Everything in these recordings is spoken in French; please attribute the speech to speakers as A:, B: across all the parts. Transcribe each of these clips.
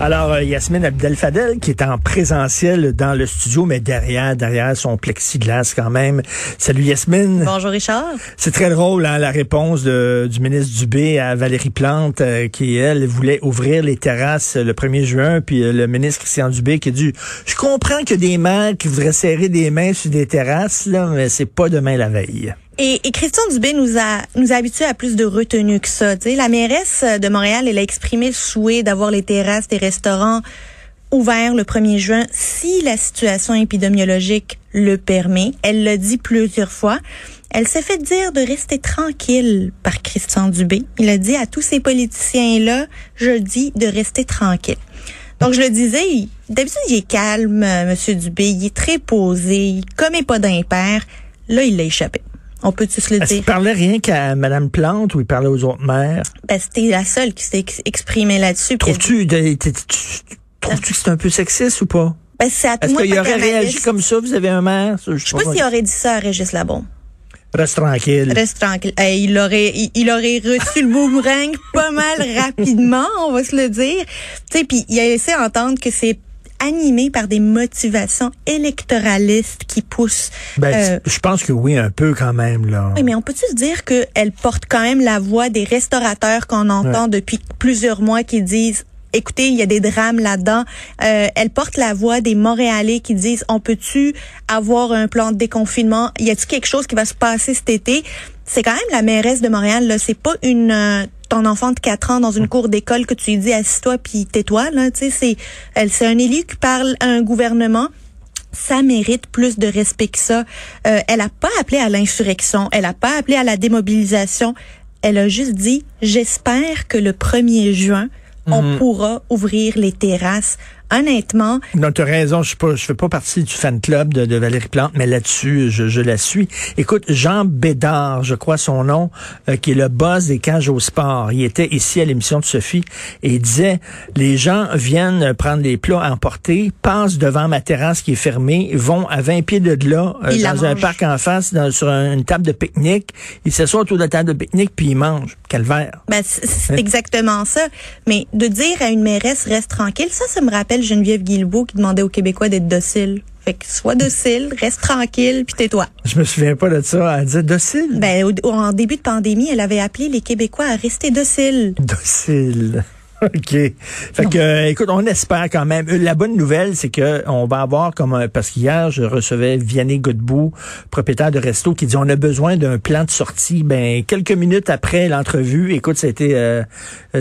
A: Alors, euh, Yasmine Abdel-Fadel, qui est en présentiel dans le studio, mais derrière, derrière son plexiglas quand même. Salut Yasmine.
B: Bonjour Richard.
A: C'est très drôle, hein, la réponse de, du ministre Dubé à Valérie Plante, euh, qui, elle, voulait ouvrir les terrasses le 1er juin, puis euh, le ministre Christian Dubé qui a dit, je comprends que des maires qui voudraient serrer des mains sur des terrasses, là, mais c'est pas demain la veille.
B: Et, et, Christian Dubé nous a nous a habitués à plus de retenue que ça. sais, la mairesse de Montréal, elle a exprimé le souhait d'avoir les terrasses des restaurants ouverts le 1er juin si la situation épidémiologique le permet. Elle l'a dit plusieurs fois. Elle s'est fait dire de rester tranquille par Christian Dubé. Il a dit à tous ces politiciens-là, je dis de rester tranquille. Donc, je le disais, d'habitude, il est calme, Monsieur Dubé. Il est très posé. Il commet pas d'impair. Là, il l'a échappé. On peut tous le dire.
A: Il parlait rien qu'à Mme Plante ou il parlait aux autres maires?
B: Ben, c'était la seule qui s'est exprimée là-dessus.
A: Trouves-tu que c'est un peu sexiste ou pas?
B: Ben, Est-ce
A: qu'il aurait réagi comme ça? Vous avez un maire?
B: Je sais pas, s'il aurait dit ça à Régis Labon.
A: Reste tranquille.
B: Reste tranquille. il aurait, il, aurait reçu le boomerang pas mal rapidement, on va se le dire. Tu sais, puis il a laissé entendre que c'est animé par des motivations électoralistes qui poussent.
A: Ben, euh, je pense que oui, un peu quand même là.
B: Oui, mais on peut-tu se dire qu'elle porte quand même la voix des restaurateurs qu'on entend depuis plusieurs mois qui disent écoutez, il y a des drames là-dedans. Euh, elle porte la voix des Montréalais qui disent, on peut-tu avoir un plan de déconfinement? Y a-t-il quelque chose qui va se passer cet été? C'est quand même la mairesse de Montréal, là. C'est pas une, euh, ton enfant de 4 ans dans une cour d'école que tu lui dis assis-toi puis tais-toi, là. Tu sais, c'est, elle, c'est un élu qui parle à un gouvernement ça mérite plus de respect que ça. Euh, elle a pas appelé à l'insurrection, elle a pas appelé à la démobilisation. Elle a juste dit, j'espère que le 1er juin, on mhm. pourra ouvrir les terrasses honnêtement.
A: Non, tu as raison, je ne fais pas partie du fan club de, Valérie Plante, mais là-dessus, je, la suis. Écoute, Jean Bédard, je crois son nom, euh, qui est le boss des cages au sport. Il était ici à l'émission de Sophie et il disait, les gens viennent prendre les plats à emporter, passent devant ma terrasse qui est fermée, vont à 20 pieds de là, euh, dans un parc en face, dans, sur une table de pique-nique, ils s'assoient autour de la table de pique-nique puis ils mangent. Calvaire.
B: Ben, c'est hein? exactement ça. Mais de dire à une mairesse, reste tranquille, ça, ça me rappelle Geneviève Guilbeault qui demandait aux Québécois d'être dociles. Fait que sois docile, reste tranquille, puis tais-toi.
A: Je me souviens pas de ça. Elle disait docile?
B: Ben, en début de pandémie, elle avait appelé les Québécois à rester dociles.
A: Docile. OK. Fait que, euh, écoute, on espère quand même. Euh, la bonne nouvelle, c'est que on va avoir comme parce qu'hier, je recevais Vianney Godbout, propriétaire de resto, qui dit on a besoin d'un plan de sortie. Ben, quelques minutes après l'entrevue, écoute, ça a été, euh,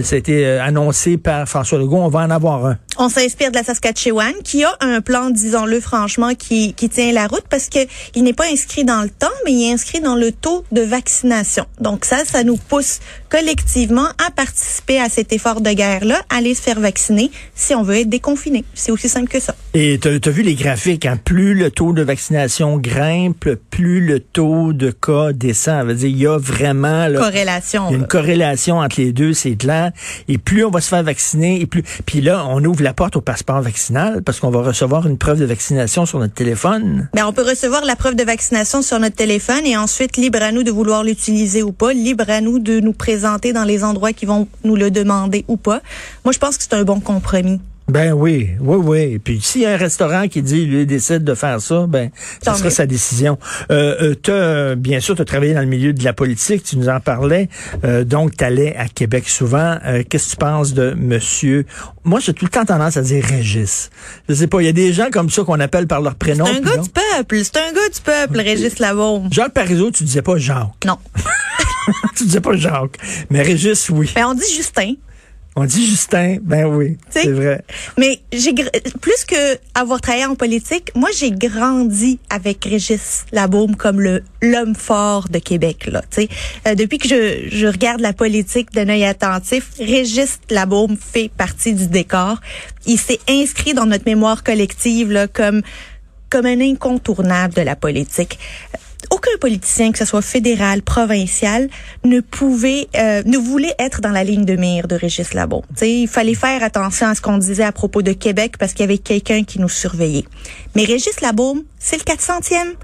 A: ça a été annoncé par François Legault, on va en avoir un.
B: On s'inspire de la Saskatchewan, qui a un plan, disons-le franchement, qui, qui tient la route parce que il n'est pas inscrit dans le temps, mais il est inscrit dans le taux de vaccination. Donc ça, ça nous pousse collectivement à participer à cet effort de guerre là aller se faire vacciner si on veut être déconfiné. C'est aussi simple que ça.
A: Et tu as, vu les graphiques, hein? plus le taux de vaccination grimpe, plus le taux de cas descend. dire, il y a vraiment
B: corrélation.
A: une corrélation entre les deux, c'est clair. Et plus on va se faire vacciner, et plus. Puis là, on ouvre la porte au passeport vaccinal parce qu'on va recevoir une preuve de vaccination sur notre téléphone.
B: Ben, on peut recevoir la preuve de vaccination sur notre téléphone et ensuite libre à nous de vouloir l'utiliser ou pas, libre à nous de nous présenter dans les endroits qui vont nous le demander ou pas. Moi, je pense que c'est un bon compromis.
A: Ben oui, oui, oui. Puis s'il y a un restaurant qui dit, lui, décide de faire ça, ben, ce sera sa décision. Euh, euh bien sûr, tu as travaillé dans le milieu de la politique, tu nous en parlais. Euh, donc, tu allais à Québec souvent. Euh, qu'est-ce que tu penses de monsieur... Moi, j'ai tout le temps tendance à dire Régis. Je sais pas, il y a des gens comme ça qu'on appelle par leur prénom.
B: C'est un gars du peuple, c'est un gars du peuple, Régis Lavaume.
A: Jacques Parizeau, tu disais pas Jacques.
B: Non.
A: tu disais pas Jacques. Mais Régis, oui.
B: Ben, on dit Justin.
A: On dit Justin, ben oui, c'est vrai.
B: Mais j'ai plus que avoir travaillé en politique, moi j'ai grandi avec Régis Labaume comme le l'homme fort de Québec là. Tu sais, euh, depuis que je, je regarde la politique d'un œil attentif, Régis Labaume fait partie du décor. Il s'est inscrit dans notre mémoire collective là comme comme un incontournable de la politique aucun politicien, que ce soit fédéral, provincial, ne pouvait, euh, ne voulait être dans la ligne de mire de Régis Labon. il fallait faire attention à ce qu'on disait à propos de Québec parce qu'il y avait quelqu'un qui nous surveillait. Mais Régis Labaume, c'est le 400e.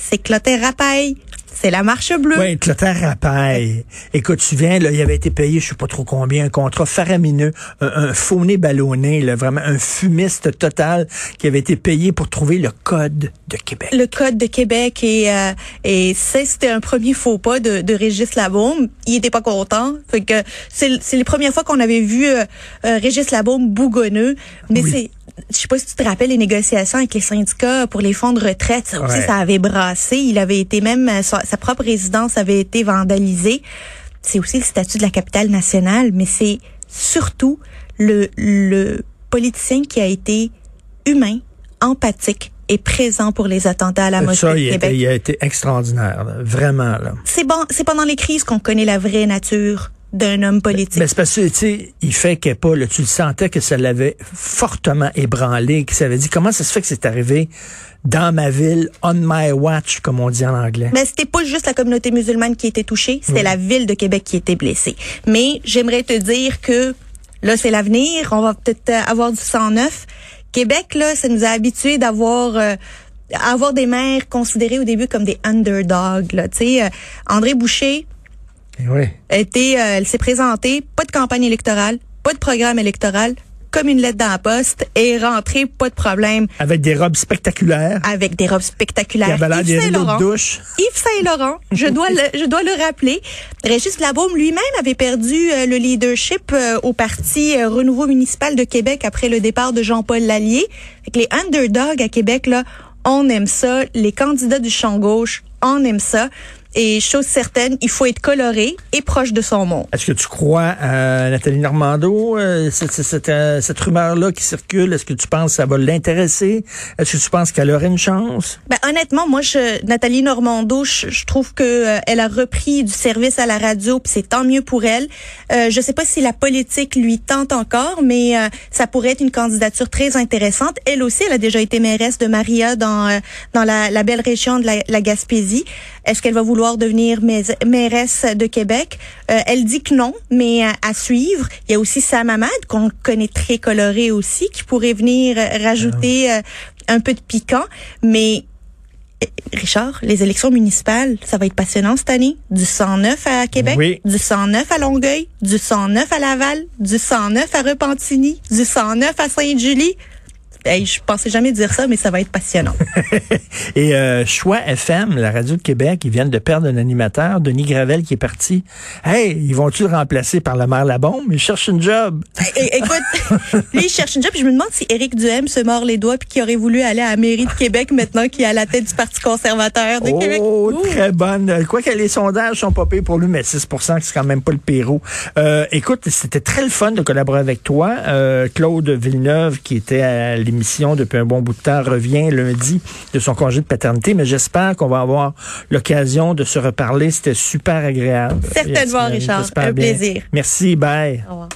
B: C'est Clotaire Rapaille. C'est la marche bleue.
A: Oui, Clotaire Rapaille. Écoute, tu viens, là, il avait été payé, je sais pas trop combien, un contrat faramineux, un, un faux-nez ballonné, là, vraiment un fumiste total qui avait été payé pour trouver le code de Québec.
B: Le code de Québec et, euh, et c'était un premier faux pas de, de Régis Labaume. Il était pas content. Fait que c'est les premières fois qu'on avait vu euh, euh, Régis Labaume bougonneux. Mais c'est je sais pas si tu te rappelles les négociations avec les syndicats pour les fonds de retraite, ça aussi, ça avait brassé. Il avait été même, euh, sa, propre résidence avait été vandalisée. C'est aussi le statut de la capitale nationale, mais c'est surtout le, le politicien qui a été humain, empathique et présent pour les attentats à la mosquée
A: ça,
B: il,
A: Québec. il a été extraordinaire, vraiment.
B: C'est bon, c'est pendant les crises qu'on connaît la vraie nature d'un homme politique.
A: Mais c'est parce que, tu sais, il fait qu'elle pas, là, tu le sentais que ça l'avait fortement ébranlé, que ça avait dit, comment ça se fait que c'est arrivé dans ma ville, on my watch, comme on dit en anglais?
B: Mais c'était pas juste la communauté musulmane qui était touchée, c'était la ville de Québec qui était blessée. Mais j'aimerais te dire que là, c'est l'avenir, on va peut-être avoir du sang neuf. Québec, là, ça nous a habitués d'avoir... Euh, avoir des maires considérés au début comme des underdogs. Là. Tu sais, euh, André Boucher,
A: oui.
B: Elle, était, euh, elle s'est présentée, pas de campagne électorale, pas de programme électoral, comme une lettre dans la poste et rentrée, pas de problème.
A: Avec des robes spectaculaires.
B: Avec des robes spectaculaires.
A: Il avait Yves Saint-Laurent.
B: Yves Saint-Laurent, je dois le, je dois le rappeler. Régis Labaume lui-même avait perdu euh, le leadership euh, au parti Renouveau municipal de Québec après le départ de Jean-Paul Lallier. Avec les underdogs à Québec là, on aime ça. Les candidats du champ gauche, on aime ça. Et chose certaine, il faut être coloré et proche de son monde.
A: Est-ce que tu crois à Nathalie Normando, euh, cette, cette, euh, cette rumeur-là qui circule? Est-ce que tu penses que ça va l'intéresser? Est-ce que tu penses qu'elle aurait une chance?
B: Ben, honnêtement, moi, je, Nathalie Normando, je, trouve que euh, elle a repris du service à la radio, puis c'est tant mieux pour elle. Euh, je sais pas si la politique lui tente encore, mais ça pourrait être une candidature très intéressante. Elle aussi, elle a déjà été mairesse de Maria dans dans la, la belle région de la, la Gaspésie. Est-ce qu'elle va vouloir devenir mairesse de Québec? Euh, elle dit que non, mais euh, à suivre. Il y a aussi Sam Hamad, qu'on connaît très coloré aussi, qui pourrait venir rajouter ah un peu de piquant. Mais Richard, les élections municipales, ça va être passionnant cette année. Du 109 à Québec, du 109 à Longueuil, du 109 à Laval, du 109 à Repentigny, du 109 à Sainte-Julie. Hey, je pensais jamais dire ça, mais ça va être passionnant.
A: Et euh, Choix FM, la radio de Québec, ils viennent de perdre un animateur, Denis Gravel, qui est parti. Hey, ils vont-tu le remplacer par le maire Labombe? Il cherche une job.
B: écoute, lui, il cherche une job. je me demande si Éric Duhem se mord les doigts puis qui aurait voulu aller à la mairie de Québec maintenant qu'il est à la tête du Parti conservateur de Québec.
A: Oh, très bonne. Quoi que les sondages sont pas payés pour lui, mais 6 c'est quand même pas le Pérou. Euh, écoute, c'était très le fun de collaborer avec toi. Euh, Claude Villeneuve, qui était à l'émission depuis un bon bout de temps, revient lundi de son congé de paternité, mais j'espère qu'on va avoir l'occasion de se reparler. C'était super agréable.
B: Certainement, Richard. Un plaisir.
A: Merci, bye. Au revoir.